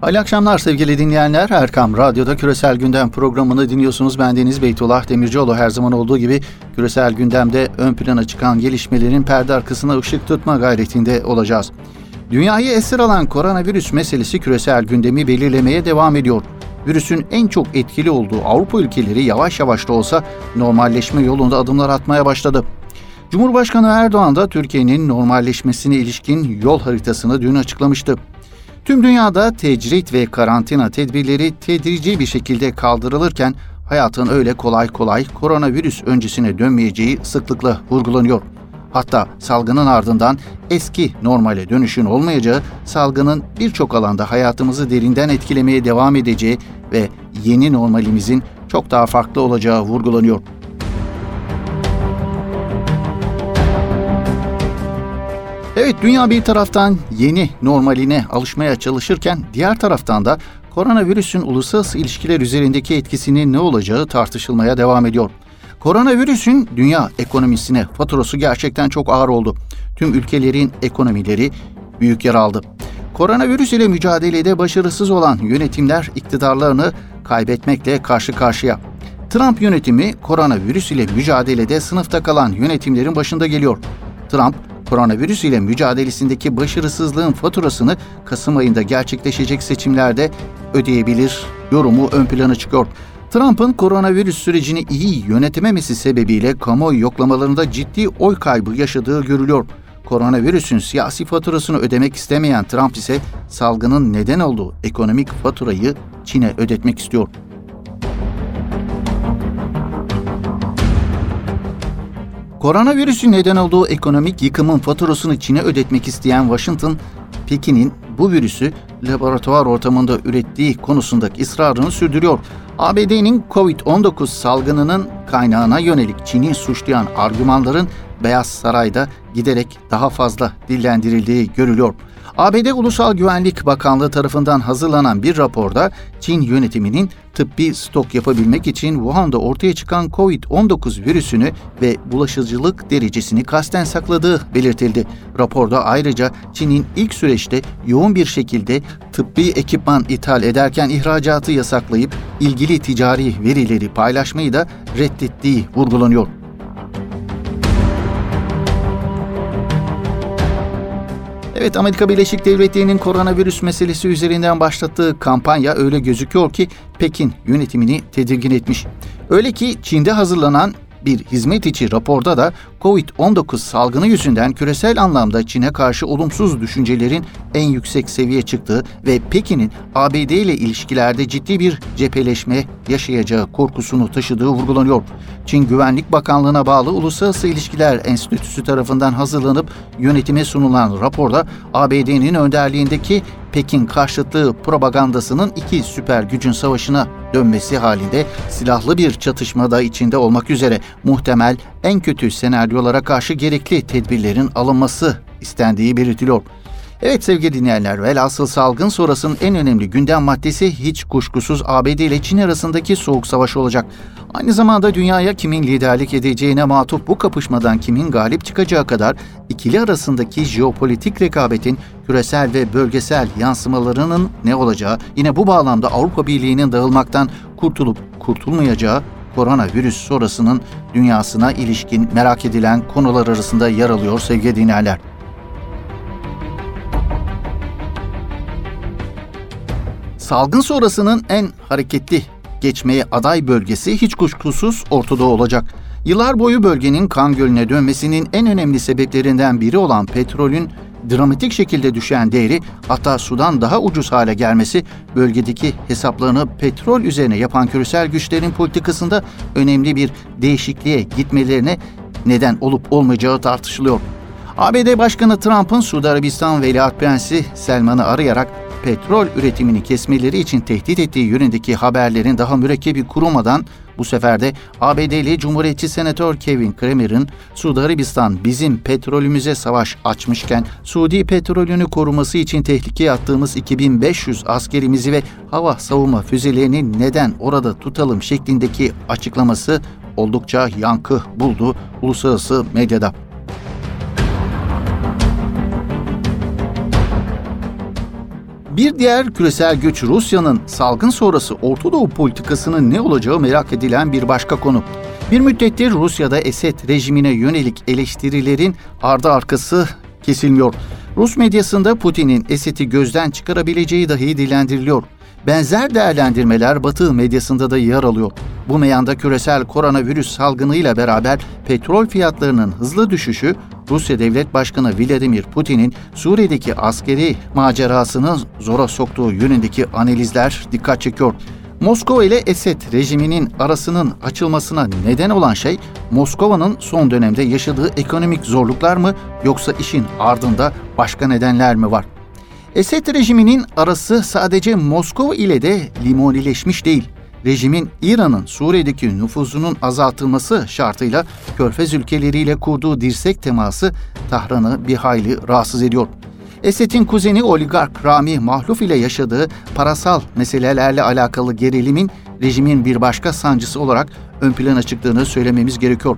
Hayırlı akşamlar sevgili dinleyenler. Erkam Radyo'da Küresel Gündem programını dinliyorsunuz. Ben Deniz Beytullah Demircioğlu. Her zaman olduğu gibi küresel gündemde ön plana çıkan gelişmelerin perde arkasına ışık tutma gayretinde olacağız. Dünyayı esir alan koronavirüs meselesi küresel gündemi belirlemeye devam ediyor. Virüsün en çok etkili olduğu Avrupa ülkeleri yavaş yavaş da olsa normalleşme yolunda adımlar atmaya başladı. Cumhurbaşkanı Erdoğan da Türkiye'nin normalleşmesine ilişkin yol haritasını dün açıklamıştı. Tüm dünyada tecrit ve karantina tedbirleri tedrici bir şekilde kaldırılırken hayatın öyle kolay kolay koronavirüs öncesine dönmeyeceği sıklıkla vurgulanıyor. Hatta salgının ardından eski normale dönüşün olmayacağı, salgının birçok alanda hayatımızı derinden etkilemeye devam edeceği ve yeni normalimizin çok daha farklı olacağı vurgulanıyor. Evet dünya bir taraftan yeni normaline alışmaya çalışırken diğer taraftan da koronavirüsün uluslararası ilişkiler üzerindeki etkisinin ne olacağı tartışılmaya devam ediyor. Koronavirüsün dünya ekonomisine faturası gerçekten çok ağır oldu. Tüm ülkelerin ekonomileri büyük yer aldı. Koronavirüs ile mücadelede başarısız olan yönetimler iktidarlarını kaybetmekle karşı karşıya. Trump yönetimi koronavirüs ile mücadelede sınıfta kalan yönetimlerin başında geliyor. Trump, koronavirüs ile mücadelesindeki başarısızlığın faturasını Kasım ayında gerçekleşecek seçimlerde ödeyebilir yorumu ön plana çıkıyor. Trump'ın koronavirüs sürecini iyi yönetememesi sebebiyle kamuoyu yoklamalarında ciddi oy kaybı yaşadığı görülüyor. Koronavirüsün siyasi faturasını ödemek istemeyen Trump ise salgının neden olduğu ekonomik faturayı Çin'e ödetmek istiyor. Koronavirüsün neden olduğu ekonomik yıkımın faturasını Çin'e ödetmek isteyen Washington, Pekin'in bu virüsü laboratuvar ortamında ürettiği konusundaki ısrarını sürdürüyor. ABD'nin COVID-19 salgınının kaynağına yönelik Çin'i suçlayan argümanların Beyaz Saray'da giderek daha fazla dillendirildiği görülüyor. ABD Ulusal Güvenlik Bakanlığı tarafından hazırlanan bir raporda Çin yönetiminin tıbbi stok yapabilmek için Wuhan'da ortaya çıkan COVID-19 virüsünü ve bulaşıcılık derecesini kasten sakladığı belirtildi. Raporda ayrıca Çin'in ilk süreçte yoğun bir şekilde tıbbi ekipman ithal ederken ihracatı yasaklayıp ilgili ticari verileri paylaşmayı da reddettiği vurgulanıyor. Evet Amerika Birleşik Devletleri'nin koronavirüs meselesi üzerinden başlattığı kampanya öyle gözüküyor ki Pekin yönetimini tedirgin etmiş. Öyle ki Çin'de hazırlanan bir hizmet içi raporda da Covid-19 salgını yüzünden küresel anlamda Çin'e karşı olumsuz düşüncelerin en yüksek seviye çıktığı ve Pekin'in ABD ile ilişkilerde ciddi bir cepheleşme yaşayacağı korkusunu taşıdığı vurgulanıyor. Çin Güvenlik Bakanlığı'na bağlı Uluslararası İlişkiler Enstitüsü tarafından hazırlanıp yönetime sunulan raporda ABD'nin önderliğindeki Pekin karşıtlığı propagandasının iki süper gücün savaşına dönmesi halinde silahlı bir çatışmada içinde olmak üzere muhtemel en kötü senaryolara karşı gerekli tedbirlerin alınması istendiği belirtiliyor. Evet sevgili dinleyenler, velhasıl salgın sonrasının en önemli gündem maddesi hiç kuşkusuz ABD ile Çin arasındaki soğuk savaş olacak. Aynı zamanda dünyaya kimin liderlik edeceğine matuf bu kapışmadan kimin galip çıkacağı kadar ikili arasındaki jeopolitik rekabetin küresel ve bölgesel yansımalarının ne olacağı, yine bu bağlamda Avrupa Birliği'nin dağılmaktan kurtulup kurtulmayacağı koronavirüs sonrasının dünyasına ilişkin merak edilen konular arasında yer alıyor sevgili dinleyenler. Salgın sonrasının en hareketli geçmeye aday bölgesi hiç kuşkusuz Ortadoğu olacak. Yıllar boyu bölgenin kan gölüne dönmesinin en önemli sebeplerinden biri olan petrolün dramatik şekilde düşen değeri hatta sudan daha ucuz hale gelmesi bölgedeki hesaplarını petrol üzerine yapan küresel güçlerin politikasında önemli bir değişikliğe gitmelerine neden olup olmayacağı tartışılıyor. ABD Başkanı Trump'ın Suudi Arabistan Veliaht Prensi Selman'ı arayarak petrol üretimini kesmeleri için tehdit ettiği yönündeki haberlerin daha mürekkebi kurumadan bu sefer de ABD'li Cumhuriyetçi Senatör Kevin Kramer'ın Suudi Arabistan bizim petrolümüze savaş açmışken Suudi petrolünü koruması için tehlikeye attığımız 2500 askerimizi ve hava savunma füzelerini neden orada tutalım şeklindeki açıklaması oldukça yankı buldu uluslararası medyada. Bir diğer küresel güç Rusya'nın salgın sonrası Orta Doğu politikasının ne olacağı merak edilen bir başka konu. Bir müddettir Rusya'da Esed rejimine yönelik eleştirilerin ardı arkası kesilmiyor. Rus medyasında Putin'in Esed'i gözden çıkarabileceği dahi dilendiriliyor. Benzer değerlendirmeler Batı medyasında da yer alıyor. Bu meyanda küresel koronavirüs salgınıyla beraber petrol fiyatlarının hızlı düşüşü Rusya Devlet Başkanı Vladimir Putin'in Suriye'deki askeri macerasını zora soktuğu yönündeki analizler dikkat çekiyor. Moskova ile Esed rejiminin arasının açılmasına neden olan şey Moskova'nın son dönemde yaşadığı ekonomik zorluklar mı yoksa işin ardında başka nedenler mi var? Esed rejiminin arası sadece Moskova ile de limonileşmiş değil. Rejimin İran'ın Suriye'deki nüfuzunun azaltılması şartıyla Körfez ülkeleriyle kurduğu dirsek teması Tahran'ı bir hayli rahatsız ediyor. Esed'in kuzeni oligark Rami Mahluf ile yaşadığı parasal meselelerle alakalı gerilimin rejimin bir başka sancısı olarak ön plana çıktığını söylememiz gerekiyor.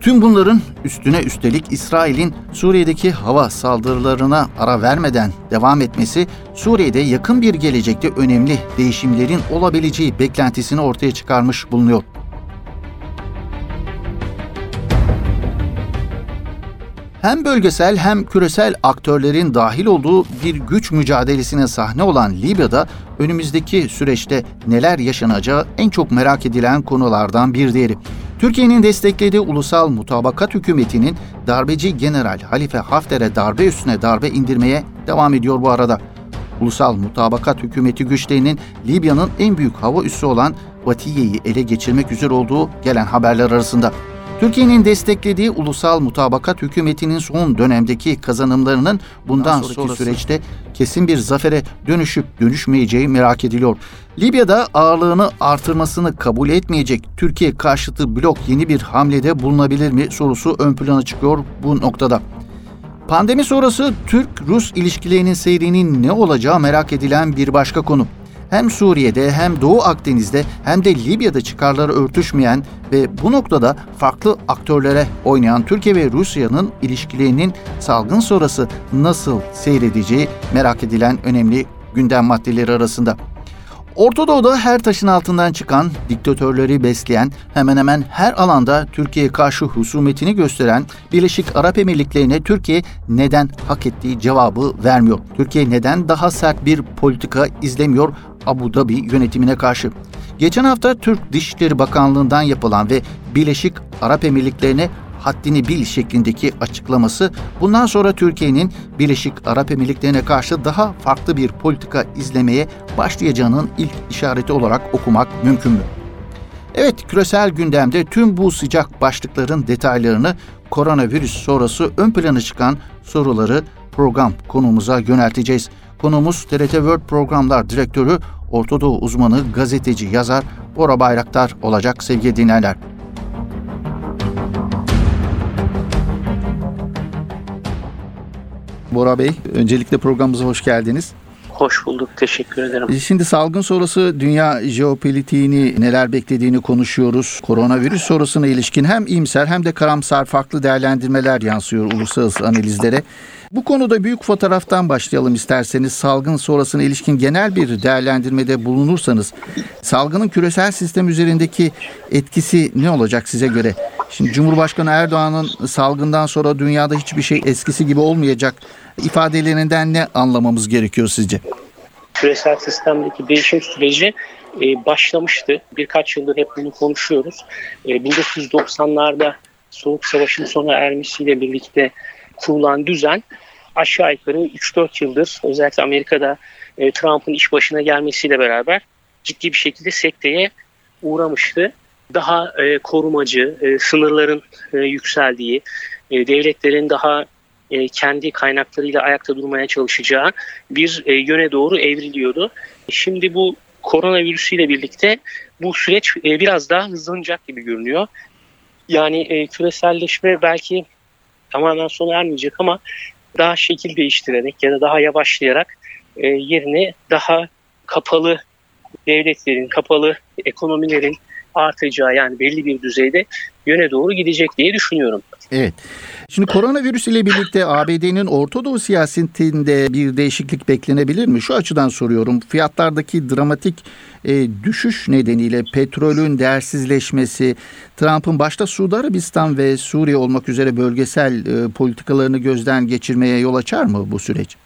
Tüm bunların üstüne üstelik İsrail'in Suriye'deki hava saldırılarına ara vermeden devam etmesi Suriye'de yakın bir gelecekte önemli değişimlerin olabileceği beklentisini ortaya çıkarmış bulunuyor. hem bölgesel hem küresel aktörlerin dahil olduğu bir güç mücadelesine sahne olan Libya'da önümüzdeki süreçte neler yaşanacağı en çok merak edilen konulardan bir diğeri. Türkiye'nin desteklediği ulusal mutabakat hükümetinin darbeci General Halife Hafter'e darbe üstüne darbe indirmeye devam ediyor bu arada. Ulusal mutabakat hükümeti güçlerinin Libya'nın en büyük hava üssü olan Vatiye'yi ele geçirmek üzere olduğu gelen haberler arasında. Türkiye'nin desteklediği ulusal mutabakat hükümetinin son dönemdeki kazanımlarının bundan sonraki sonrası. süreçte kesin bir zafere dönüşüp dönüşmeyeceği merak ediliyor. Libya'da ağırlığını artırmasını kabul etmeyecek Türkiye karşıtı blok yeni bir hamlede bulunabilir mi sorusu ön plana çıkıyor bu noktada. Pandemi sonrası Türk-Rus ilişkilerinin seyrinin ne olacağı merak edilen bir başka konu hem Suriye'de hem Doğu Akdeniz'de hem de Libya'da çıkarları örtüşmeyen ve bu noktada farklı aktörlere oynayan Türkiye ve Rusya'nın ilişkilerinin salgın sonrası nasıl seyredeceği merak edilen önemli gündem maddeleri arasında. Orta Doğu'da her taşın altından çıkan, diktatörleri besleyen, hemen hemen her alanda Türkiye'ye karşı husumetini gösteren Birleşik Arap Emirlikleri'ne Türkiye neden hak ettiği cevabı vermiyor? Türkiye neden daha sert bir politika izlemiyor Abu Dhabi yönetimine karşı? Geçen hafta Türk Dışişleri Bakanlığı'ndan yapılan ve Birleşik Arap Emirlikleri'ne haddini bil şeklindeki açıklaması bundan sonra Türkiye'nin Birleşik Arap Emirlikleri'ne karşı daha farklı bir politika izlemeye başlayacağının ilk işareti olarak okumak mümkün mü? Evet, küresel gündemde tüm bu sıcak başlıkların detaylarını koronavirüs sonrası ön plana çıkan soruları program konumuza yönelteceğiz. Konumuz TRT World Programlar Direktörü, Ortadoğu uzmanı, gazeteci, yazar Bora Bayraktar olacak sevgili dinleyenler. Bora Bey, öncelikle programımıza hoş geldiniz. Hoş bulduk, teşekkür ederim. E, şimdi salgın sonrası dünya jeopolitiğini neler beklediğini konuşuyoruz. Koronavirüs sonrasına ilişkin hem iyimser hem de karamsar farklı değerlendirmeler yansıyor uluslararası analizlere. Bu konuda büyük fotoğraftan başlayalım isterseniz. Salgın sonrasına ilişkin genel bir değerlendirmede bulunursanız salgının küresel sistem üzerindeki etkisi ne olacak size göre? Şimdi Cumhurbaşkanı Erdoğan'ın salgından sonra dünyada hiçbir şey eskisi gibi olmayacak ifadelerinden ne anlamamız gerekiyor sizce? Küresel sistemdeki değişim süreci e, başlamıştı. Birkaç yıldır hep bunu konuşuyoruz. E, 1990'larda Soğuk Savaş'ın sona ermesiyle birlikte kurulan düzen aşağı yukarı 3-4 yıldır özellikle Amerika'da e, Trump'ın iş başına gelmesiyle beraber ciddi bir şekilde sekteye uğramıştı. Daha e, korumacı, e, sınırların e, yükseldiği, e, devletlerin daha e, kendi kaynaklarıyla ayakta durmaya çalışacağı bir e, yöne doğru evriliyordu. Şimdi bu koronavirüsüyle birlikte bu süreç e, biraz daha hızlanacak gibi görünüyor. Yani e, küreselleşme belki tamamen sona ermeyecek ama daha şekil değiştirerek ya da daha yavaşlayarak e, yerine daha kapalı devletlerin, kapalı ekonomilerin artacağı yani belli bir düzeyde yöne doğru gidecek diye düşünüyorum. Evet. Şimdi koronavirüs ile birlikte ABD'nin Orta Doğu siyasetinde bir değişiklik beklenebilir mi? Şu açıdan soruyorum. Fiyatlardaki dramatik e, düşüş nedeniyle petrolün değersizleşmesi, Trump'ın başta Suudi Arabistan ve Suriye olmak üzere bölgesel e, politikalarını gözden geçirmeye yol açar mı bu süreç?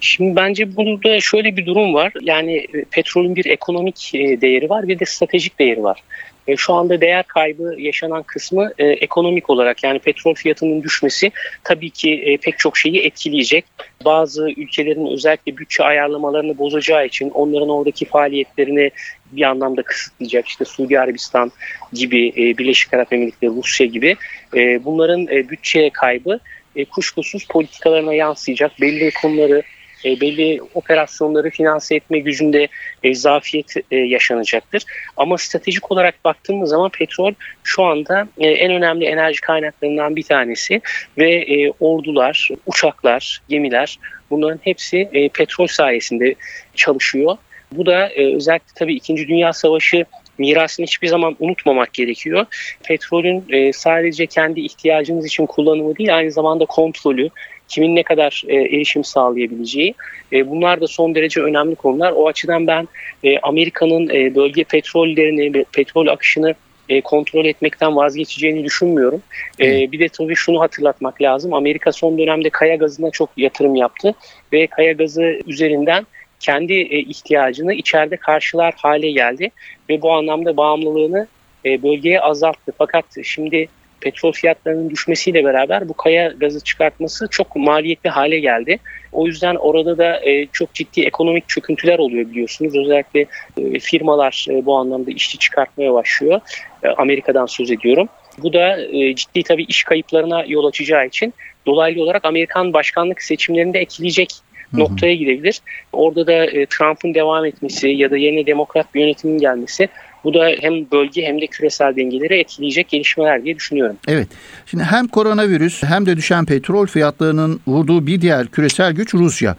Şimdi bence burada şöyle bir durum var. Yani e, petrolün bir ekonomik e, değeri var bir de stratejik değeri var. E, şu anda değer kaybı yaşanan kısmı e, ekonomik olarak yani petrol fiyatının düşmesi tabii ki e, pek çok şeyi etkileyecek. Bazı ülkelerin özellikle bütçe ayarlamalarını bozacağı için onların oradaki faaliyetlerini bir anlamda kısıtlayacak. İşte Suudi Arabistan gibi, e, Birleşik Arap Emirlikleri, Rusya gibi e, bunların e, bütçe kaybı e, kuşkusuz politikalarına yansıyacak. Belli konuları e, belli operasyonları finanse etme gücünde e, zafiyet e, yaşanacaktır. Ama stratejik olarak baktığımız zaman petrol şu anda e, en önemli enerji kaynaklarından bir tanesi ve e, ordular, uçaklar, gemiler bunların hepsi e, petrol sayesinde çalışıyor. Bu da e, özellikle tabii 2. Dünya Savaşı mirasını hiçbir zaman unutmamak gerekiyor. Petrolün e, sadece kendi ihtiyacımız için kullanımı değil aynı zamanda kontrolü, kimin ne kadar e, erişim sağlayabileceği e, bunlar da son derece önemli konular. O açıdan ben e, Amerika'nın e, bölge petrollerini, petrol akışını e, kontrol etmekten vazgeçeceğini düşünmüyorum. E, bir de tabii şunu hatırlatmak lazım. Amerika son dönemde kaya gazına çok yatırım yaptı ve kaya gazı üzerinden kendi e, ihtiyacını içeride karşılar hale geldi ve bu anlamda bağımlılığını e, bölgeye azalttı. Fakat şimdi petrol fiyatlarının düşmesiyle beraber bu kaya gazı çıkartması çok maliyetli hale geldi. O yüzden orada da e, çok ciddi ekonomik çöküntüler oluyor biliyorsunuz. Özellikle e, firmalar e, bu anlamda işçi çıkartmaya başlıyor. E, Amerika'dan söz ediyorum. Bu da e, ciddi tabii iş kayıplarına yol açacağı için dolaylı olarak Amerikan başkanlık seçimlerinde etkileyecek noktaya gidebilir. Orada da e, Trump'ın devam etmesi ya da yerine demokrat bir yönetimin gelmesi bu da hem bölge hem de küresel dengeleri etkileyecek gelişmeler diye düşünüyorum. Evet. Şimdi hem koronavirüs hem de düşen petrol fiyatlarının vurduğu bir diğer küresel güç Rusya.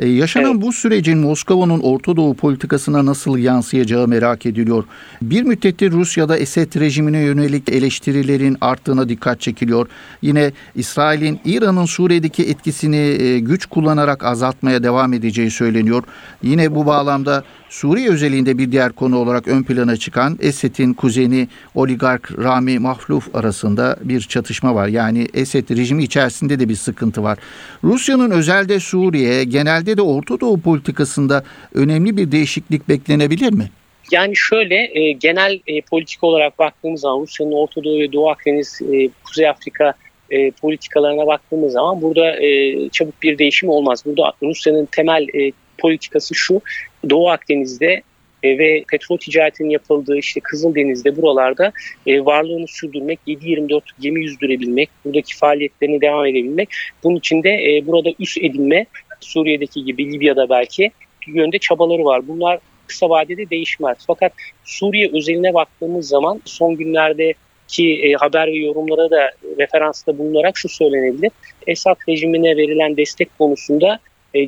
Ee, yaşanan evet. bu sürecin Moskova'nın Orta Doğu politikasına nasıl yansıyacağı merak ediliyor. Bir müddettir Rusya'da Esed rejimine yönelik eleştirilerin arttığına dikkat çekiliyor. Yine İsrail'in İran'ın Suriye'deki etkisini e, güç kullanarak azaltmaya devam edeceği söyleniyor. Yine bu bağlamda Suriye özelinde bir diğer konu olarak ön plana çıkan Esed'in kuzeni oligark Rami Mahluf arasında bir çatışma var. Yani Esed rejimi içerisinde de bir sıkıntı var. Rusya'nın özelde Suriye, genelde de Orta Doğu politikasında önemli bir değişiklik beklenebilir mi? Yani şöyle e, genel e, politik olarak baktığımız zaman Rusya'nın Orta Doğu ve Doğu Akdeniz, e, Kuzey Afrika e, politikalarına baktığımız zaman burada e, çabuk bir değişim olmaz. Burada Rusya'nın temel e, politikası şu. Doğu Akdeniz'de e, ve petrol ticaretinin yapıldığı işte Kızıldeniz'de buralarda e, varlığını sürdürmek, 7-24 gemi yüzdürebilmek, buradaki faaliyetlerini devam edebilmek. Bunun için de e, burada üst edinme, Suriye'deki gibi Libya'da belki yönde çabaları var. Bunlar kısa vadede değişmez. Fakat Suriye özeline baktığımız zaman son günlerde ki haber ve yorumlara da referansta bulunarak şu söylenebilir. Esad rejimine verilen destek konusunda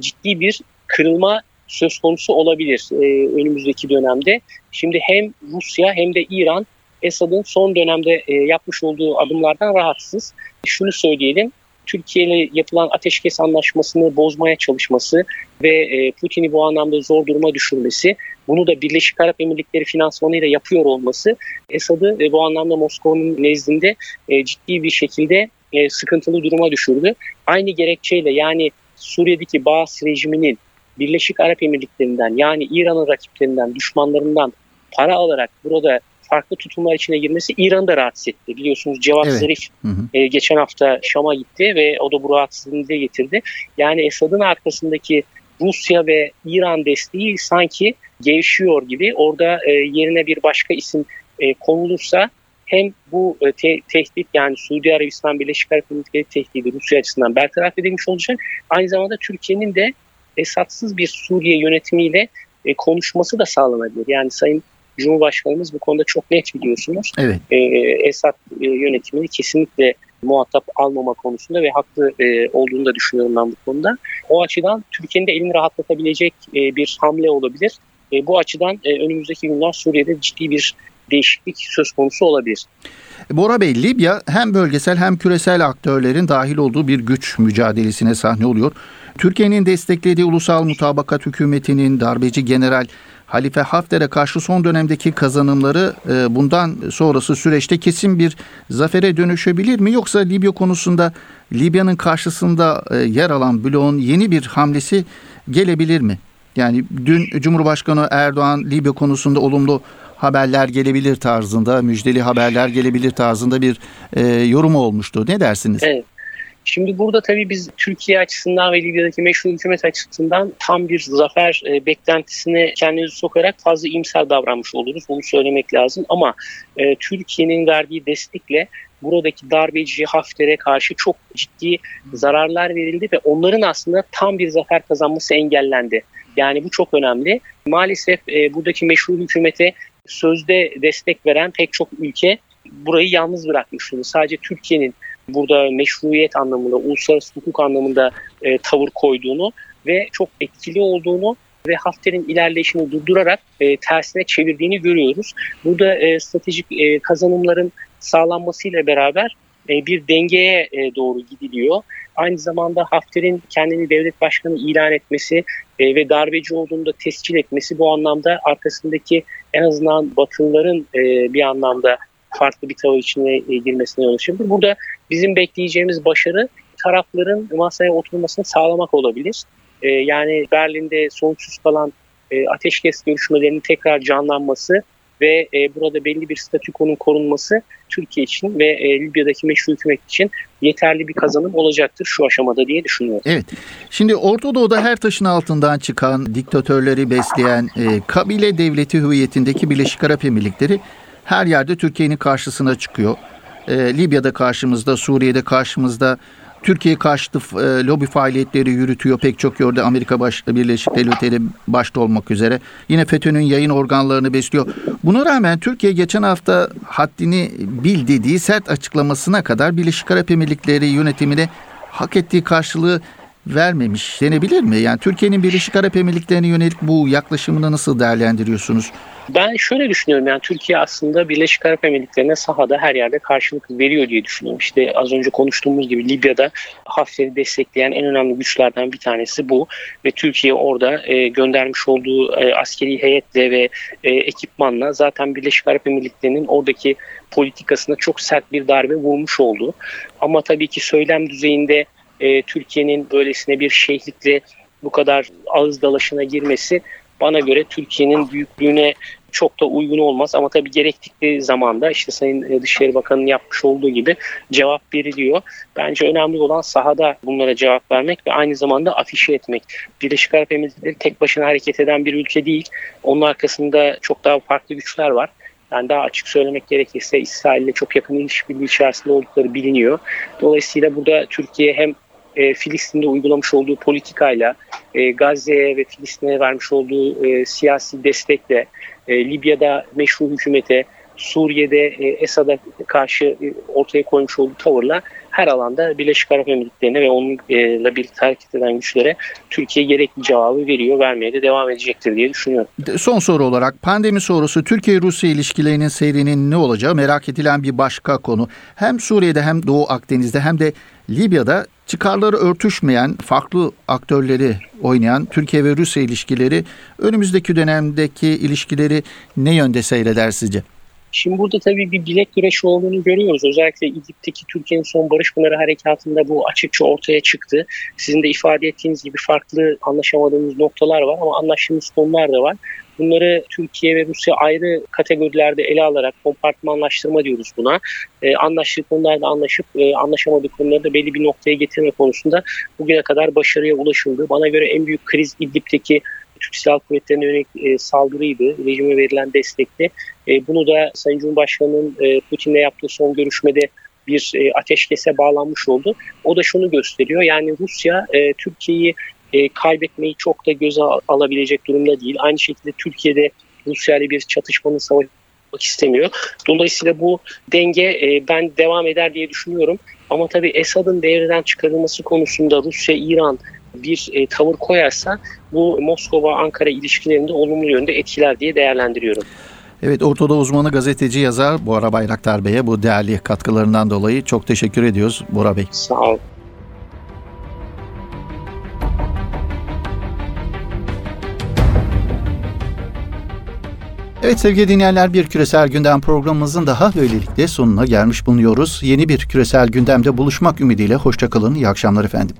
ciddi bir kırılma söz konusu olabilir e, önümüzdeki dönemde. Şimdi hem Rusya hem de İran Esad'ın son dönemde e, yapmış olduğu adımlardan rahatsız. Şunu söyleyelim, Türkiye ile yapılan ateşkes anlaşmasını bozmaya çalışması ve e, Putin'i bu anlamda zor duruma düşürmesi, bunu da Birleşik Arap Emirlikleri finansmanıyla yapıyor olması Esad'ı e, bu anlamda Moskova'nın nezdinde e, ciddi bir şekilde e, sıkıntılı duruma düşürdü. Aynı gerekçeyle yani Suriye'deki Baas rejiminin Birleşik Arap Emirlikleri'nden yani İran'ın rakiplerinden, düşmanlarından para alarak burada farklı tutumlar içine girmesi İran'ı da rahatsız etti. Biliyorsunuz Cevat evet. Zarif hı hı. E, geçen hafta Şam'a gitti ve o da bu rahatsızlığını dile getirdi. Yani Esad'ın arkasındaki Rusya ve İran desteği sanki gevşiyor gibi. Orada e, yerine bir başka isim e, konulursa hem bu e, te- tehdit yani Suudi Arabistan Birleşik Arap Emirlikleri tehdidi Rusya açısından bertaraf edilmiş olacak. Aynı zamanda Türkiye'nin de Esadsız bir Suriye yönetimiyle e, konuşması da sağlanabilir. Yani Sayın Cumhurbaşkanımız bu konuda çok net biliyorsunuz. Evet. E, Esad e, yönetimini kesinlikle muhatap almama konusunda ve haklı e, olduğunu da düşünüyorum ben bu konuda. O açıdan Türkiye'nin de elini rahatlatabilecek e, bir hamle olabilir. E, bu açıdan e, önümüzdeki günler Suriye'de ciddi bir değişiklik söz konusu olabilir. Bora Bey, Libya hem bölgesel hem küresel aktörlerin dahil olduğu bir güç mücadelesine sahne oluyor. Türkiye'nin desteklediği ulusal mutabakat hükümetinin darbeci general Halife Hafter'e karşı son dönemdeki kazanımları e, bundan sonrası süreçte kesin bir zafere dönüşebilir mi? Yoksa Libya konusunda Libya'nın karşısında e, yer alan bloğun yeni bir hamlesi gelebilir mi? Yani dün Cumhurbaşkanı Erdoğan Libya konusunda olumlu haberler gelebilir tarzında, müjdeli haberler gelebilir tarzında bir e, yorumu olmuştu. Ne dersiniz? Evet. Şimdi burada tabii biz Türkiye açısından ve Libya'daki meşru hükümet açısından tam bir zafer e, beklentisine kendimizi sokarak fazla imsar davranmış oluruz. Bunu söylemek lazım ama e, Türkiye'nin verdiği destekle buradaki darbeci Hafter'e karşı çok ciddi zararlar verildi ve onların aslında tam bir zafer kazanması engellendi. Yani bu çok önemli. Maalesef e, buradaki meşru hükümete sözde destek veren pek çok ülke burayı yalnız bırakmış durumda. Sadece Türkiye'nin burada meşruiyet anlamında, uluslararası hukuk anlamında e, tavır koyduğunu ve çok etkili olduğunu ve Hafter'in ilerleyişini durdurarak e, tersine çevirdiğini görüyoruz. Burada e, stratejik e, kazanımların sağlanmasıyla beraber e, bir dengeye e, doğru gidiliyor. Aynı zamanda Hafter'in kendini devlet başkanı ilan etmesi e, ve darbeci olduğunu da tescil etmesi bu anlamda arkasındaki en azından Batılıların bir anlamda farklı bir tavır içine girmesine yol açabilir. Burada bizim bekleyeceğimiz başarı tarafların masaya oturmasını sağlamak olabilir. Yani Berlin'de sonuçsuz kalan ateşkes görüşmelerinin tekrar canlanması ve e, burada belli bir statükonun korunması Türkiye için ve e, Libya'daki meşru hükümet için yeterli bir kazanım olacaktır şu aşamada diye düşünüyorum. Evet. Şimdi Orta Doğu'da her taşın altından çıkan diktatörleri besleyen e, kabile devleti hüviyetindeki Birleşik Arap Emirlikleri her yerde Türkiye'nin karşısına çıkıyor. E, Libya'da karşımızda, Suriye'de karşımızda, Türkiye karşıtı e, lobi faaliyetleri yürütüyor pek çok yerde Amerika baş, Birleşik Devletleri başta olmak üzere. Yine FETÖ'nün yayın organlarını besliyor. Buna rağmen Türkiye geçen hafta haddini bil dediği sert açıklamasına kadar Birleşik Arap Emirlikleri yönetimine hak ettiği karşılığı vermemiş denebilir mi? Yani Türkiye'nin Birleşik Arap Emirlikleri'ne yönelik bu yaklaşımını nasıl değerlendiriyorsunuz? Ben şöyle düşünüyorum yani Türkiye aslında Birleşik Arap Emirlikleri'ne sahada her yerde karşılık veriyor diye düşünüyorum. İşte az önce konuştuğumuz gibi Libya'da Hafter'i destekleyen en önemli güçlerden bir tanesi bu. Ve Türkiye orada e, göndermiş olduğu e, askeri heyetle ve e, ekipmanla zaten Birleşik Arap Emirlikleri'nin oradaki politikasına çok sert bir darbe vurmuş oldu. Ama tabii ki söylem düzeyinde e, Türkiye'nin böylesine bir şeyhlikle bu kadar ağız dalaşına girmesi bana göre Türkiye'nin büyüklüğüne çok da uygun olmaz ama tabii gerektikleri zamanda işte Sayın Dışişleri Bakanı'nın yapmış olduğu gibi cevap veriliyor. Bence önemli olan sahada bunlara cevap vermek ve aynı zamanda afişe etmek. Birleşik Arap Emirlikleri tek başına hareket eden bir ülke değil. Onun arkasında çok daha farklı güçler var. Yani daha açık söylemek gerekirse İsrail çok yakın ilişkili içerisinde oldukları biliniyor. Dolayısıyla burada Türkiye hem e, Filistin'de uygulamış olduğu politikayla, e, Gazze'ye ve Filistin'e vermiş olduğu e, siyasi destekle, e, Libya'da meşru hükümete, Suriye'de e, Esad'a karşı e, ortaya koymuş olduğu tavırla her alanda Birleşik Arap Emirlikleri'ne ve onunla birlikte hareket eden güçlere Türkiye gerekli cevabı veriyor, vermeye de devam edecektir diye düşünüyorum. Son soru olarak pandemi sonrası Türkiye-Rusya ilişkilerinin seyrinin ne olacağı merak edilen bir başka konu. Hem Suriye'de hem Doğu Akdeniz'de hem de Libya'da çıkarları örtüşmeyen farklı aktörleri oynayan Türkiye ve Rusya ilişkileri önümüzdeki dönemdeki ilişkileri ne yönde seyreder sizce? Şimdi burada tabii bir bilek güreşi olduğunu görüyoruz. Özellikle İdlib'deki Türkiye'nin son Barış Pınarı Harekatı'nda bu açıkça ortaya çıktı. Sizin de ifade ettiğiniz gibi farklı anlaşamadığımız noktalar var ama anlaştığımız konular da var. Bunları Türkiye ve Rusya ayrı kategorilerde ele alarak kompartmanlaştırma diyoruz buna. E, anlaştığı konularda anlaşıp e, anlaşamadığı konuları da belli bir noktaya getirme konusunda bugüne kadar başarıya ulaşıldı. Bana göre en büyük kriz İdlib'deki Türk Silahlı Kuvvetleri'ne yönelik e, saldırıydı. Rejime verilen destekti. E, bunu da Sayın Cumhurbaşkanı'nın e, Putin'le yaptığı son görüşmede bir e, ateşkese bağlanmış oldu. O da şunu gösteriyor. Yani Rusya e, Türkiye'yi e, kaybetmeyi çok da göze alabilecek durumda değil. Aynı şekilde Türkiye'de Rusya ile bir çatışmanın savaşmak istemiyor. Dolayısıyla bu denge e, ben devam eder diye düşünüyorum. Ama tabii Esad'ın devreden çıkarılması konusunda Rusya, İran bir e, tavır koyarsa bu Moskova-Ankara ilişkilerinde olumlu yönde etkiler diye değerlendiriyorum. Evet Ortadoğu uzmanı gazeteci yazar Bora Bayraktar Bey'e bu değerli katkılarından dolayı çok teşekkür ediyoruz Bora Bey. Sağ olun. Evet sevgili dinleyenler bir küresel gündem programımızın daha böylelikle sonuna gelmiş bulunuyoruz. Yeni bir küresel gündemde buluşmak ümidiyle hoşçakalın. İyi akşamlar efendim.